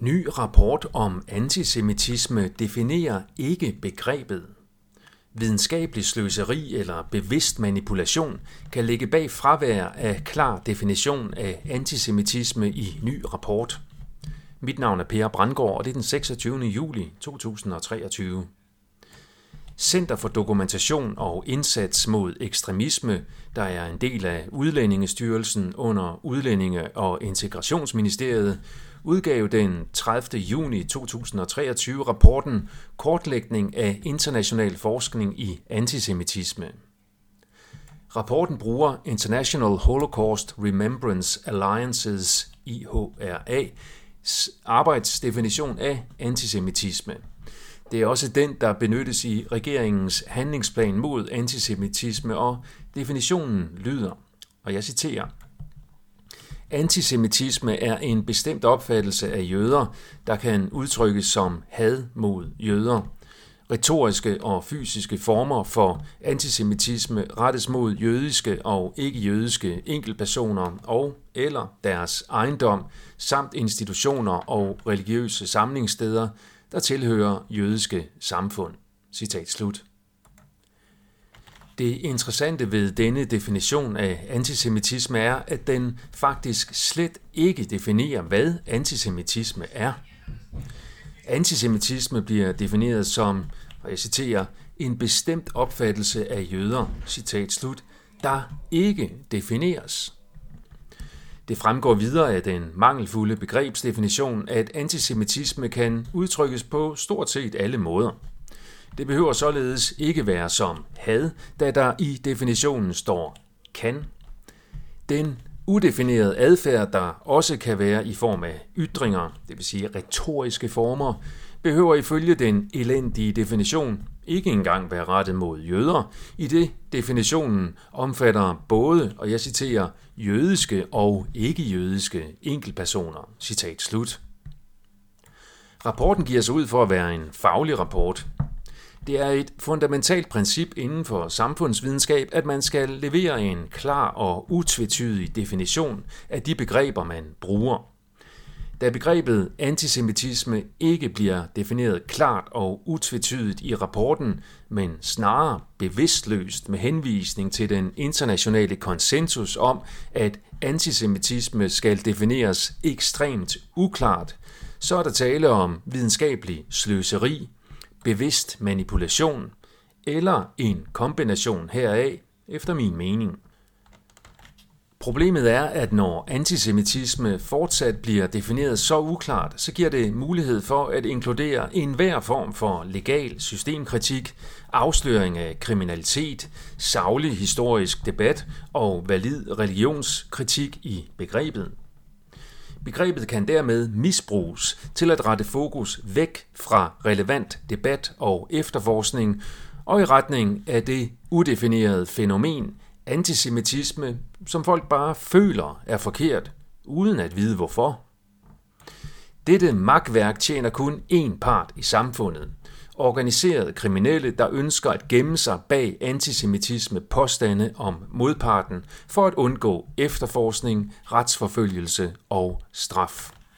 Ny rapport om antisemitisme definerer ikke begrebet. Videnskabelig sløseri eller bevidst manipulation kan ligge bag fravær af klar definition af antisemitisme i ny rapport. Mit navn er Per Brandgaard, og det er den 26. juli 2023. Center for Dokumentation og Indsats mod Ekstremisme, der er en del af Udlændingestyrelsen under Udlændinge- og Integrationsministeriet, udgav den 30. juni 2023 rapporten Kortlægning af international forskning i antisemitisme. Rapporten bruger International Holocaust Remembrance Alliances IHRA arbejdsdefinition af antisemitisme. Det er også den, der benyttes i regeringens handlingsplan mod antisemitisme, og definitionen lyder, og jeg citerer, Antisemitisme er en bestemt opfattelse af jøder, der kan udtrykkes som had mod jøder. Retoriske og fysiske former for antisemitisme rettes mod jødiske og ikke-jødiske enkeltpersoner og eller deres ejendom, samt institutioner og religiøse samlingssteder, der tilhører jødiske samfund. Citat slut. Det interessante ved denne definition af antisemitisme er, at den faktisk slet ikke definerer, hvad antisemitisme er. Antisemitisme bliver defineret som, og jeg citerer, en bestemt opfattelse af jøder, citat slut, der ikke defineres. Det fremgår videre af den mangelfulde begrebsdefinition, at antisemitisme kan udtrykkes på stort set alle måder. Det behøver således ikke være som had, da der i definitionen står kan. Den udefineret adfærd, der også kan være i form af ytringer, det vil sige retoriske former, behøver ifølge den elendige definition ikke engang være rettet mod jøder, i det definitionen omfatter både, og jeg citerer, jødiske og ikke-jødiske enkeltpersoner. Citat slut. Rapporten giver sig ud for at være en faglig rapport. Det er et fundamentalt princip inden for samfundsvidenskab, at man skal levere en klar og utvetydig definition af de begreber, man bruger. Da begrebet antisemitisme ikke bliver defineret klart og utvetydigt i rapporten, men snarere bevidstløst med henvisning til den internationale konsensus om, at antisemitisme skal defineres ekstremt uklart, så er der tale om videnskabelig sløseri, bevidst manipulation eller en kombination heraf, efter min mening. Problemet er, at når antisemitisme fortsat bliver defineret så uklart, så giver det mulighed for at inkludere enhver form for legal systemkritik, afsløring af kriminalitet, savlig historisk debat og valid religionskritik i begrebet. Begrebet kan dermed misbruges til at rette fokus væk fra relevant debat og efterforskning og i retning af det udefinerede fænomen antisemitisme, som folk bare føler er forkert, uden at vide hvorfor. Dette magtværk tjener kun én part i samfundet. Organiserede kriminelle, der ønsker at gemme sig bag antisemitisme påstande om modparten for at undgå efterforskning, retsforfølgelse og straf.